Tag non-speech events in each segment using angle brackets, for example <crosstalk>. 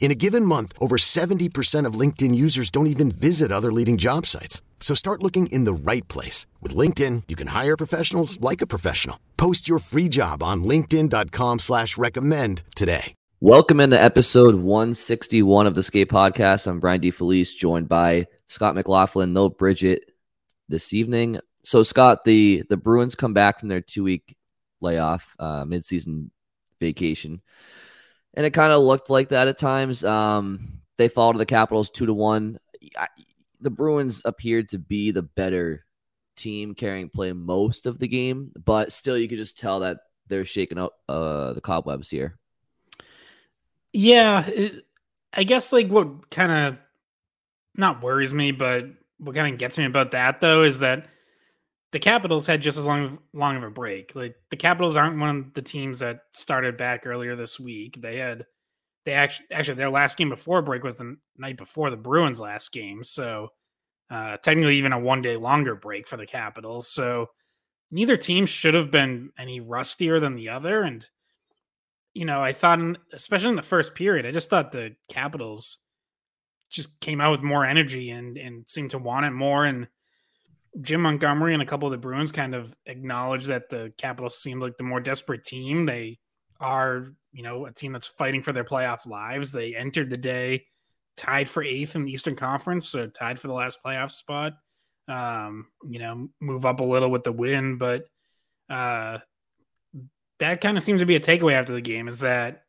In a given month, over 70% of LinkedIn users don't even visit other leading job sites. So start looking in the right place. With LinkedIn, you can hire professionals like a professional. Post your free job on linkedin.com slash recommend today. Welcome into episode 161 of the Skate Podcast. I'm Brian DeFelice, joined by Scott McLaughlin, no Bridget this evening. So Scott, the, the Bruins come back from their two-week layoff, uh, midseason vacation and it kind of looked like that at times. Um, they fall to the Capitals two to one. I, the Bruins appeared to be the better team, carrying play most of the game, but still, you could just tell that they're shaking up uh, the cobwebs here. Yeah, it, I guess like what kind of not worries me, but what kind of gets me about that though is that the Capitals had just as long long of a break. Like the Capitals aren't one of the teams that started back earlier this week. They had they actually actually their last game before break was the night before the Bruins last game. So uh technically even a one day longer break for the Capitals. So neither team should have been any rustier than the other. And you know, I thought in, especially in the first period, I just thought the Capitals just came out with more energy and and seemed to want it more and Jim Montgomery and a couple of the Bruins kind of acknowledged that the Capitals seemed like the more desperate team. They are, you know, a team that's fighting for their playoff lives. They entered the day tied for eighth in the Eastern Conference, so tied for the last playoff spot. Um, you know, move up a little with the win, but uh, that kind of seems to be a takeaway after the game is that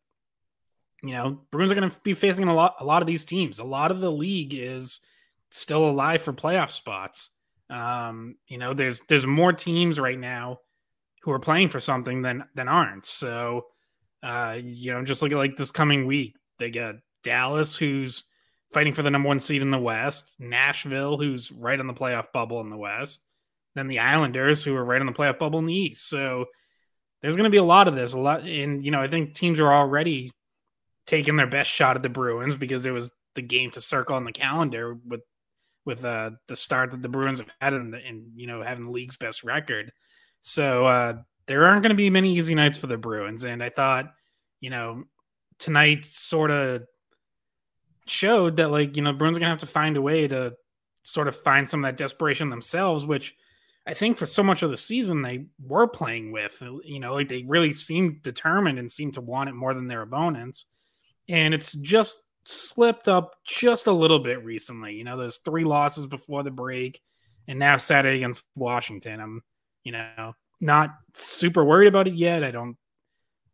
you know Bruins are going to be facing a lot, a lot of these teams. A lot of the league is still alive for playoff spots. Um, you know, there's there's more teams right now who are playing for something than than aren't. So, uh, you know, just look at like this coming week, they got Dallas, who's fighting for the number one seed in the West, Nashville, who's right on the playoff bubble in the West, then the Islanders, who are right on the playoff bubble in the East. So, there's going to be a lot of this, a lot, and you know, I think teams are already taking their best shot at the Bruins because it was the game to circle on the calendar with with uh, the start that the Bruins have had and, in you know having the league's best record. So uh, there aren't going to be many easy nights for the Bruins, and I thought you know tonight sort of showed that like you know Bruins are going to have to find a way to sort of find some of that desperation themselves, which I think for so much of the season they were playing with. You know, like they really seemed determined and seemed to want it more than their opponents. And it's just slipped up just a little bit recently. You know, those three losses before the break, and now Saturday against Washington. I'm, you know, not super worried about it yet. I don't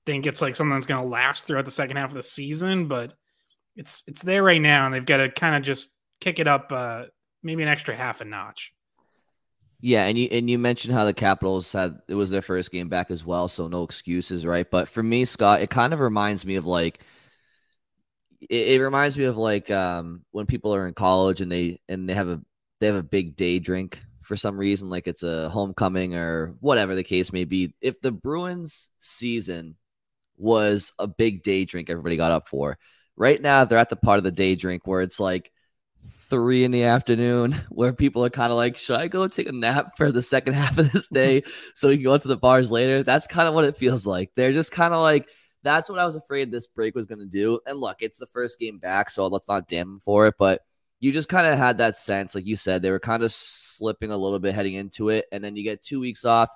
think it's like something that's going to last throughout the second half of the season, but it's it's there right now, and they've got to kind of just kick it up, uh, maybe an extra half a notch. Yeah, and you and you mentioned how the Capitals had it was their first game back as well, so no excuses, right? But for me, Scott, it kind of reminds me of like it, it reminds me of like um, when people are in college and they and they have a they have a big day drink for some reason, like it's a homecoming or whatever the case may be. If the Bruins season was a big day drink everybody got up for, right now they're at the part of the day drink where it's like three in the afternoon <laughs> where people are kind of like, should I go take a nap for the second <laughs> half of this day so we can go to the bars later? That's kind of what it feels like. They're just kind of like that's what I was afraid this break was going to do. And look, it's the first game back, so let's not damn them for it. But you just kind of had that sense, like you said, they were kind of slipping a little bit heading into it, and then you get two weeks off.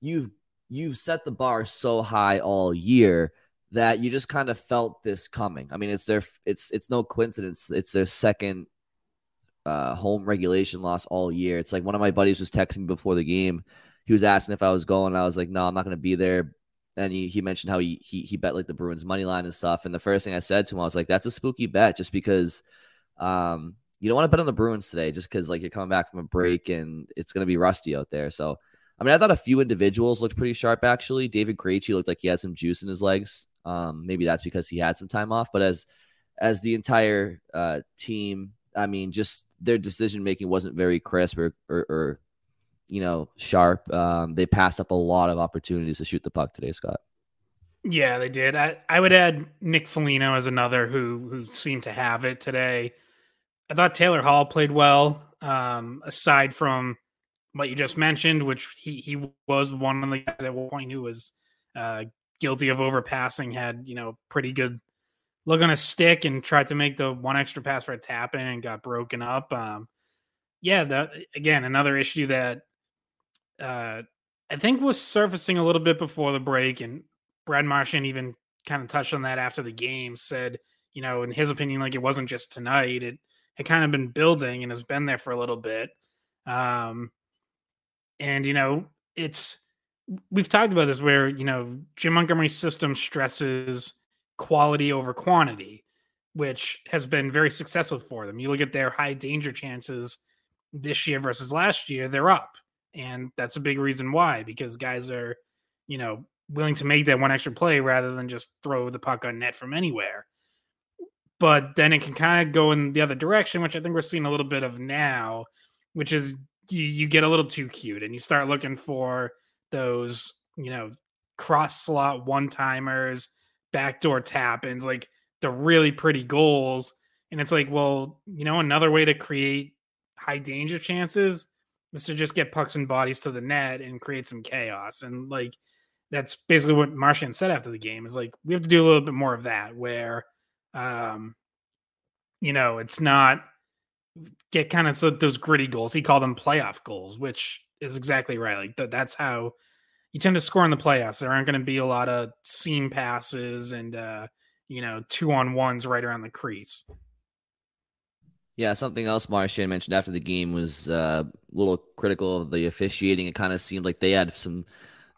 You've you've set the bar so high all year that you just kind of felt this coming. I mean, it's their it's it's no coincidence. It's their second uh, home regulation loss all year. It's like one of my buddies was texting me before the game he was asking if I was going. I was like, no, I'm not going to be there. And he, he mentioned how he, he he bet like the Bruins money line and stuff. And the first thing I said to him, I was like, that's a spooky bet, just because um you don't want to bet on the Bruins today, just because like you're coming back from a break and it's going to be rusty out there. So I mean, I thought a few individuals looked pretty sharp actually. David Krejci looked like he had some juice in his legs. Um, maybe that's because he had some time off, but as as the entire uh, team, I mean, just their decision making wasn't very crisp or, or, or you know, sharp. Um, they passed up a lot of opportunities to shoot the puck today, Scott. Yeah, they did. I, I would add Nick Foligno as another who who seemed to have it today. I thought Taylor Hall played well. Um, aside from what you just mentioned, which he he was one of the guys at one point who was uh, guilty of overpassing, had you know pretty good look on a stick and tried to make the one extra pass for a tap in and got broken up. Um, yeah, that again another issue that uh, I think was surfacing a little bit before the break, and Brad Marchand even kind of touched on that after the game. Said, you know, in his opinion, like it wasn't just tonight; it had kind of been building and has been there for a little bit. Um, and you know, it's we've talked about this where you know Jim Montgomery's system stresses quality over quantity, which has been very successful for them. You look at their high danger chances this year versus last year, they're up. And that's a big reason why, because guys are, you know, willing to make that one extra play rather than just throw the puck on net from anywhere. But then it can kind of go in the other direction, which I think we're seeing a little bit of now, which is you, you get a little too cute and you start looking for those, you know, cross slot one timers, backdoor tap ins, like the really pretty goals. And it's like, well, you know, another way to create high danger chances is to just get pucks and bodies to the net and create some chaos. And like that's basically what Marchand said after the game is like we have to do a little bit more of that where um you know it's not get kind of so those gritty goals. He called them playoff goals, which is exactly right. Like th- that's how you tend to score in the playoffs. There aren't going to be a lot of seam passes and uh, you know two on ones right around the crease. Yeah, something else Marchand mentioned after the game was uh, a little critical of the officiating. It kind of seemed like they had some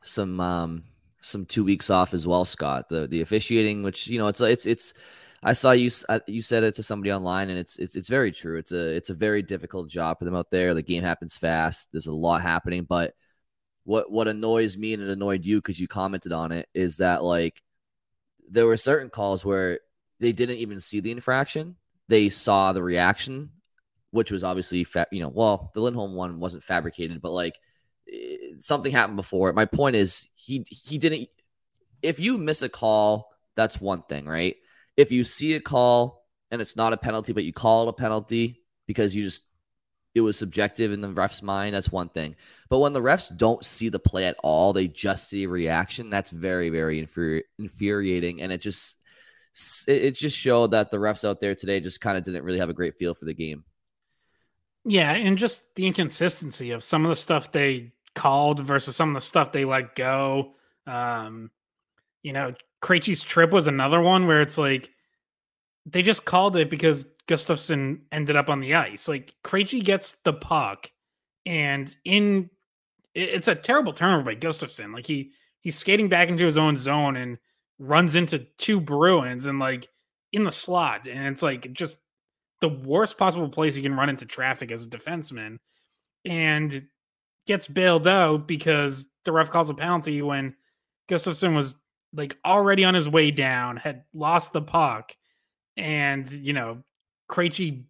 some um, some two weeks off as well, Scott. The the officiating, which you know, it's it's it's. I saw you you said it to somebody online, and it's it's it's very true. It's a it's a very difficult job for them out there. The game happens fast. There's a lot happening, but what what annoys me and it annoyed you because you commented on it is that like there were certain calls where they didn't even see the infraction they saw the reaction which was obviously fa- you know well the lindholm one wasn't fabricated but like eh, something happened before my point is he he didn't if you miss a call that's one thing right if you see a call and it's not a penalty but you call it a penalty because you just it was subjective in the ref's mind, that's one thing. But when the refs don't see the play at all, they just see a reaction. That's very, very infuri- infuriating, and it just it just showed that the refs out there today just kind of didn't really have a great feel for the game. Yeah, and just the inconsistency of some of the stuff they called versus some of the stuff they let go. Um, you know, Krejci's trip was another one where it's like they just called it because Gustafsson ended up on the ice. Like Krejci gets the puck, and in it's a terrible turnover by Gustafsson. Like he he's skating back into his own zone and runs into two Bruins and like in the slot, and it's like just the worst possible place you can run into traffic as a defenseman, and gets bailed out because the ref calls a penalty when Gustafsson was like already on his way down, had lost the puck, and you know Krejci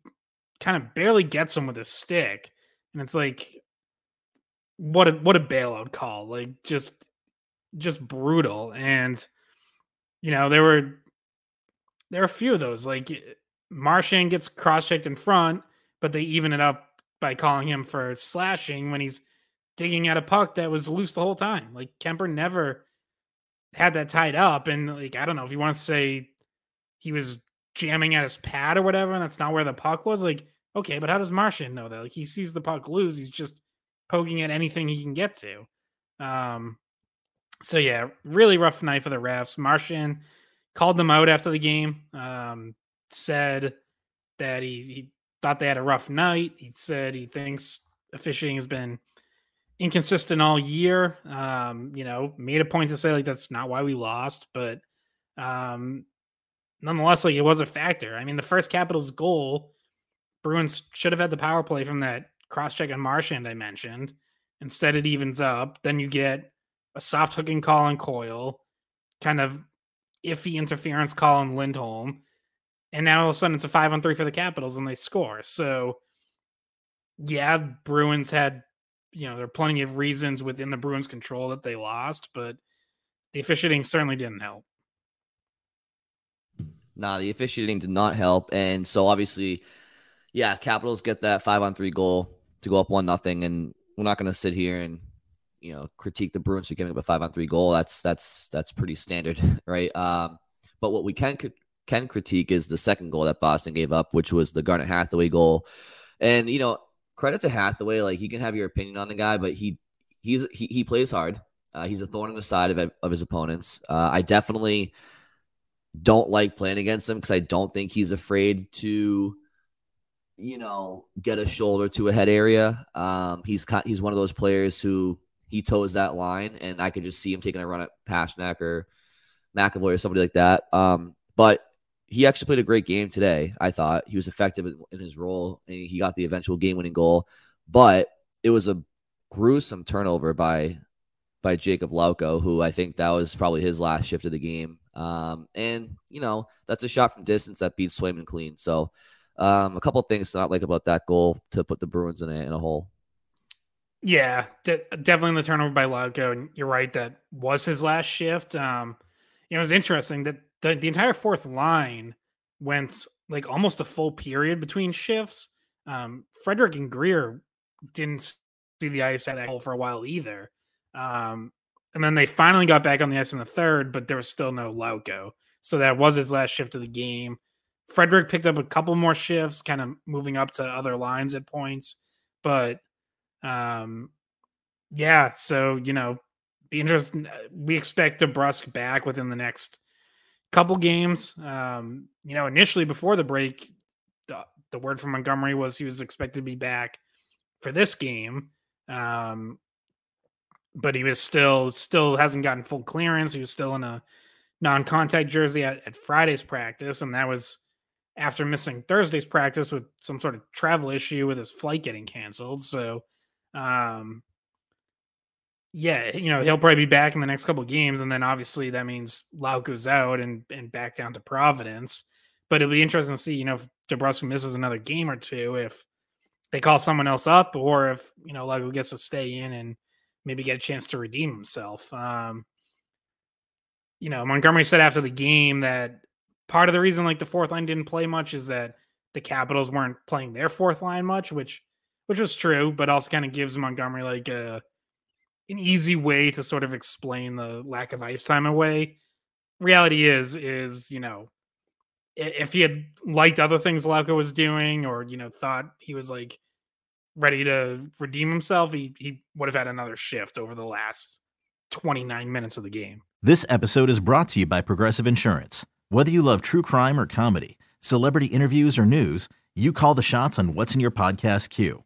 kind of barely gets him with his stick, and it's like, what a what a bailout call! Like just just brutal. And you know there were there are a few of those. Like Marchand gets cross checked in front, but they even it up by calling him for slashing when he's digging at a puck that was loose the whole time. Like Kuemper never had that tied up, and like I don't know if you want to say he was jamming at his pad or whatever, and that's not where the puck was. Like, okay, but how does Marchand know that? Like, he sees the puck loose, he's just poking at anything he can get to. Um, so yeah, really rough night for the refs. Marchand called them out after the game. Um, said that he, he thought they had a rough night. He said he thinks officiating has been inconsistent all year. Um, you know, made a point to say like that's not why we lost, but um, nonetheless, like it was a factor. I mean, the first Capitals goal, Bruins should have had the power play from that cross check on Marchand I mentioned. Instead, it evens up. Then you get a soft hooking call on Coyle, kind of iffy interference call on Lindholm. And now all of a sudden it's a five on three for the Capitals and they score. So, yeah, Bruins had, you know, there are plenty of reasons within the Bruins' control that they lost, but the officiating certainly didn't help. Nah, the officiating did not help. And so obviously, yeah, Capitals get that five on three goal to go up one nothing. And we're not going to sit here and you know critique the Bruins for giving up a five on three goal. That's that's that's pretty standard, <laughs> right? Um, but what we can can critique is the second goal that Boston gave up, which was the Garnet Hathaway goal. And you know, credit to Hathaway. Like you can have your opinion on the guy, but he he's he, he plays hard. Uh, he's a thorn in the side of of his opponents. Uh, I definitely don't like playing against him because I don't think he's afraid to you know, get a shoulder to a head area. Um, he's he's one of those players who he toes that line, and I could just see him taking a run at Pastrnak or McAvoy or somebody like that. Um, but he actually played a great game today. I thought he was effective in his role, and he got the eventual game-winning goal. But it was a gruesome turnover by by Jakub Lauko, who I think that was probably his last shift of the game. Um, and you know that's a shot from distance that beats Swayman clean. So um, a couple things to not like about that goal to put the Bruins in a, in a hole. Yeah, de- definitely in the turnover by Lauko, and you're right that was his last shift. Um, you know, it was interesting that the, the entire fourth line went like almost a full period between shifts. Um, Frederic and Greer didn't see the ice at all for a while either. Um, and then they finally got back on the ice in the third, but there was still no Lauko. So that was his last shift of the game. Frederic picked up a couple more shifts, kind of moving up to other lines at points. But um yeah, so you know, be interesting. Uh, we expect DeBrusk back within the next couple games. Um, you know, initially before the break, the, the word from Montgomery was he was expected to be back for this game. Um, but he was still still hasn't gotten full clearance. He was still in a non-contact jersey at, at Friday's practice, and that was after missing Thursday's practice with some sort of travel issue with his flight getting canceled. So, um, yeah, you know, he'll probably be back in the next couple games. And then obviously that means Lau goes out and, and back down to Providence. But it'll be interesting to see, you know, if DeBrusk misses another game or two, if they call someone else up or if, you know, Lauko gets to stay in and maybe get a chance to redeem himself. Um, you know, Montgomery said after the game that part of the reason like the fourth line didn't play much is that the Capitals weren't playing their fourth line much, which which was true, but also kind of gives Montgomery like a an easy way to sort of explain the lack of ice time away. Reality is is, you know, if he had liked other things Lauko was doing or, you know, thought he was like ready to redeem himself, he he would have had another shift over the last 29 minutes of the game. This episode is brought to you by Progressive Insurance. Whether you love true crime or comedy, celebrity interviews or news, you call the shots on what's in your podcast queue.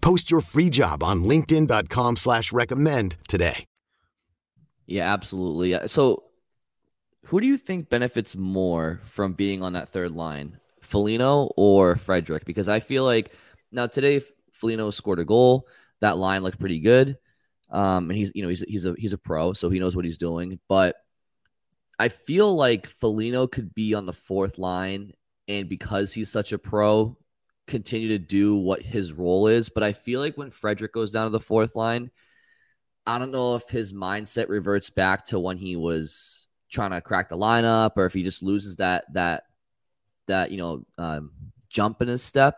Post your free job on LinkedIn.com slash recommend today. Yeah, absolutely. So who do you think benefits more from being on that third line? Foligno or Frederic? Because I feel like now today Foligno scored a goal. That line looked pretty good. Um, and he's you know he's he's a he's a pro, so he knows what he's doing. But I feel like Foligno could be on the fourth line and because he's such a pro, continue to do what his role is. But I feel like when Frederic goes down to the fourth line, I don't know if his mindset reverts back to when he was trying to crack the lineup or if he just loses that that that you know um, jump in his step.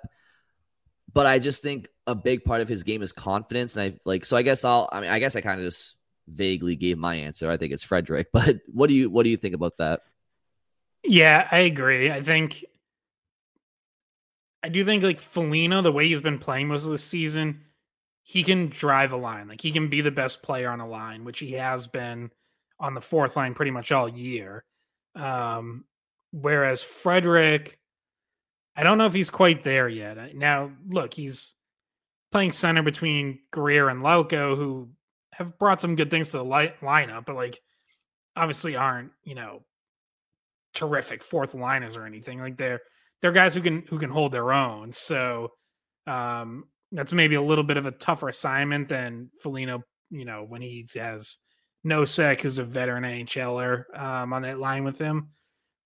But I just think a big part of his game is confidence, and I like so. I guess I'll. I mean, I guess I kind of just vaguely gave my answer. I think it's Frederic. <laughs> but what do you what do you think about that? Yeah, I agree. I think I do think like Foligno, the way he's been playing most of the season, he can drive a line. Like he can be the best player on a line, which he has been on the fourth line pretty much all year. Um, whereas Frederic, I don't know if he's quite there yet. Now, look, he's playing center between Greer and Lauko, who have brought some good things to the lineup, but like obviously aren't, you know, terrific fourth liners or anything. Like they're they're guys who can who can hold their own. So um that's maybe a little bit of a tougher assignment than Foligno, you know, when he has Nosek, who's a veteran NHLer, um, on that line with him.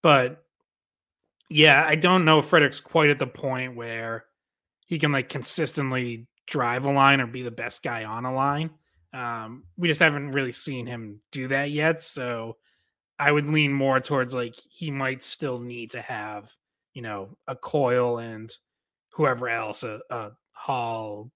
But yeah, I don't know if Frederic's quite at the point where he can like consistently drive a line or be the best guy on a line. Um, we just haven't really seen him do that yet. So I would lean more towards like he might still need to have, you know, a Coyle and whoever else, a, a Hall,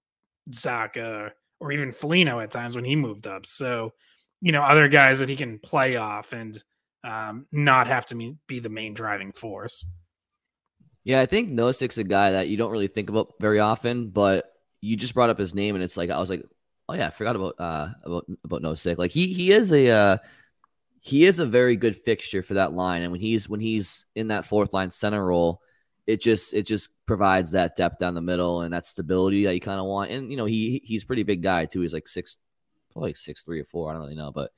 Zacha, or even Foligno at times when he moved up. So, you know, other guys that he can play off and um, not have to be the main driving force. Yeah, I think Nosek's a guy that you don't really think about very often, but you just brought up his name, and it's like I was like, oh yeah, I forgot about uh about about Nosek. Like he he is a uh, he is a very good fixture for that line, and when he's when he's in that fourth line center role, it just it just provides that depth down the middle and that stability that you kind of want. And you know he he's pretty big guy too. He's like six, probably six three or four. I don't really know, but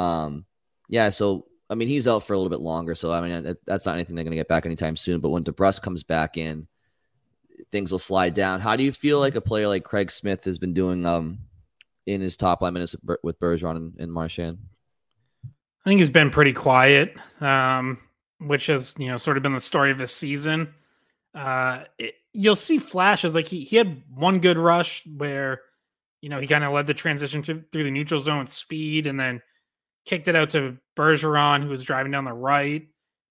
um yeah. So I mean he's out for a little bit longer. So I mean that's not anything they're going to get back anytime soon. But when DeBrusk comes back in, things will slide down. How do you feel like a player like Craig Smith has been doing um in his top line minutes with Bergeron and, and Marchand? I think he's been pretty quiet, um, which has you know sort of been the story of this season. Uh, it, you'll see flashes like he he had one good rush where you know he kind of led the transition to, through the neutral zone with speed, and then kicked it out to Bergeron, who was driving down the right.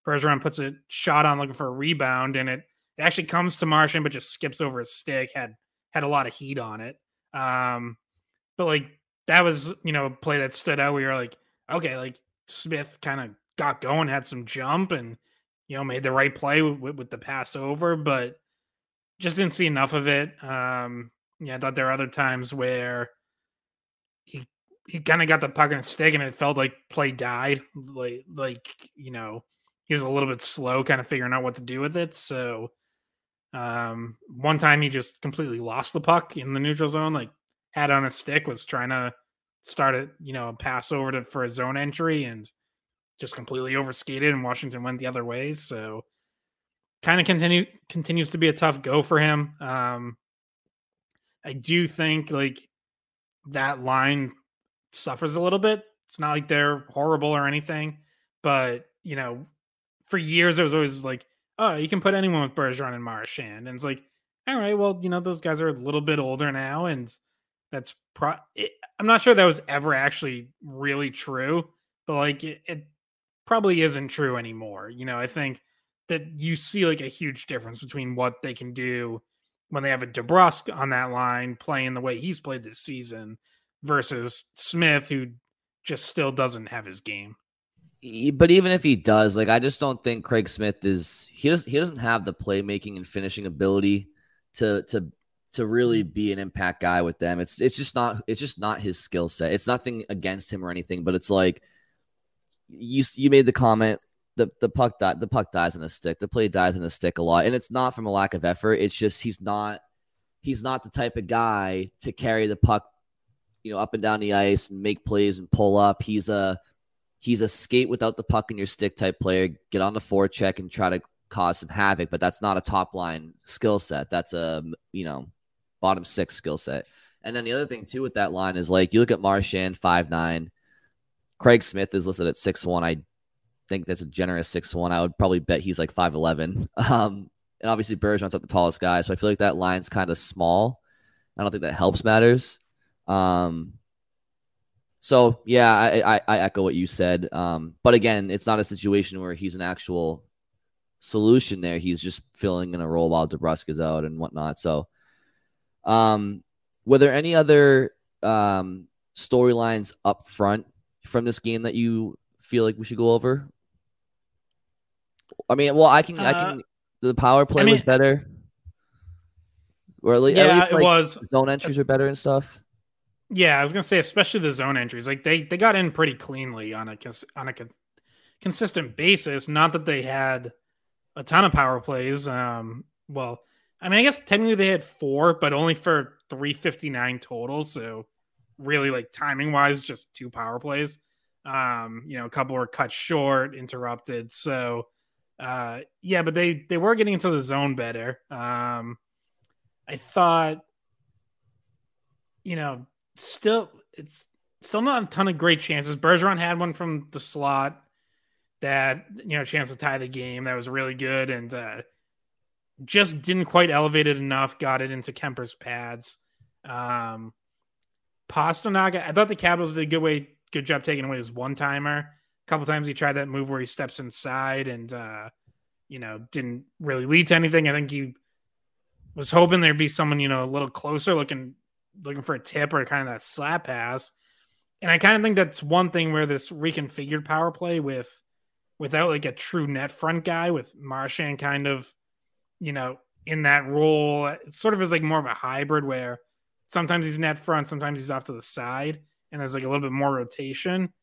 Bergeron puts a shot on looking for a rebound, and it, it actually comes to Marchand, but just skips over his stick. had had a lot of heat on it. Um, but like that was you know a play that stood out where you're like, okay, like Smith kind of got going, had some jump, and you know made the right play with, with the pass over, but just didn't see enough of it. Um, yeah, I thought there are other times where he he kind of got the puck in a stick, and it felt like play died. Like like you know he was a little bit slow, kind of figuring out what to do with it. So um, one time he just completely lost the puck in the neutral zone, like had on a stick, was trying to started, you know, pass over to for a zone entry and just completely overskated and Washington went the other way. So kind of continue continues to be a tough go for him. Um I do think like that line suffers a little bit. It's not like they're horrible or anything, but you know, for years it was always like, oh, you can put anyone with Bergeron and Marchand. And it's like, all right, well, you know, those guys are a little bit older now and that's pro. It, I'm not sure that was ever actually really true, but like it, it probably isn't true anymore. You know, I think that you see like a huge difference between what they can do when they have a DeBrusk on that line playing the way he's played this season versus Smith, who just still doesn't have his game. But even if he does, like I just don't think Craig Smith is he does he doesn't have the playmaking and finishing ability to to to really mm-hmm. be an impact guy with them. It's it's just not it's just not his skill set. It's nothing against him or anything, but it's like you you made the comment the the puck die, the puck dies in a stick. The play dies in a stick a lot, and it's not from a lack of effort. It's just he's not he's not the type of guy to carry the puck, you know, up and down the ice and make plays and pull up. He's a he's a skate without the puck in your stick type player. Get on the forecheck and try to cause some havoc, but that's not a top line skill set. That's a you know bottom six skill set. And then the other thing too with that line is like you look at Marchand five nine, Craig Smith is listed at six one. I think that's a generous six one. I would probably bet he's like five eleven. <laughs> Um, and obviously Bergeron's not the tallest guy, so I feel like that line's kind of small. I don't think that helps matters. Um, so yeah, I, I, I echo what you said. Um, but again, it's not a situation where he's an actual solution there. He's just filling in a role while DeBrusk is out and whatnot. So, um, were there any other um storylines up front from this game that you feel like we should go over? I mean, well, I can, uh, I can. The power play I mean, was better, or at least, yeah, at least like, it was. Zone entries are better and stuff. Yeah, I was gonna say, especially the zone entries. Like they they got in pretty cleanly on a on a consistent basis. Not that they had a ton of power plays. Um, well, I mean, I guess technically they had four, but only for 359 total. So really, like timing wise, just two power plays. Um, you know, a couple were cut short, interrupted. So, uh, yeah, but they they were getting into the zone better. Um, I thought, you know, still it's still not a ton of great chances. Bergeron had one from the slot that you know chance to tie the game that was really good and uh, just didn't quite elevate it enough. Got it into Kuemper's pads. Um, Pastrnak, I thought the Capitals did a good way, good job taking away his one timer. A couple times he tried that move where he steps inside and uh, you know didn't really lead to anything. I think he was hoping there'd be someone you know a little closer looking looking for a tip or kind of that slap pass. And I kind of think that's one thing where this reconfigured power play with without like a true net front guy with Marchand kind of, you know, in that role, it sort of is like more of a hybrid where sometimes he's net front, sometimes he's off to the side, and there's like a little bit more rotation.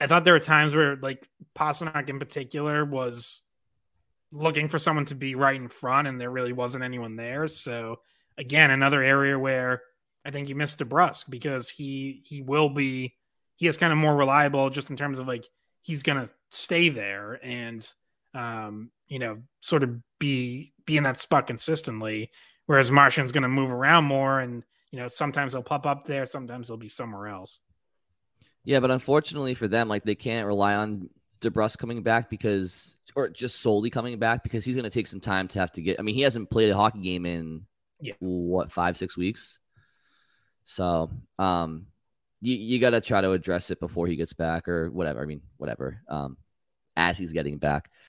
I thought there were times where like Pastrnak in particular was looking for someone to be right in front, and there really wasn't anyone there. So again, another area where I think you missed DeBrusk because he he will be he is kind of more reliable just in terms of like he's gonna stay there and um, you know sort of be be in that spot consistently. Whereas Marchand's gonna move around more and you know sometimes he'll pop up there, sometimes he'll be somewhere else. Yeah, but unfortunately for them, like they can't rely on DeBrusk coming back because, or just solely coming back because he's going to take some time to have to get. I mean, he hasn't played a hockey game in yeah. what five six weeks. So um, you you got to try to address it before he gets back or whatever. I mean, whatever. Um, as he's getting back.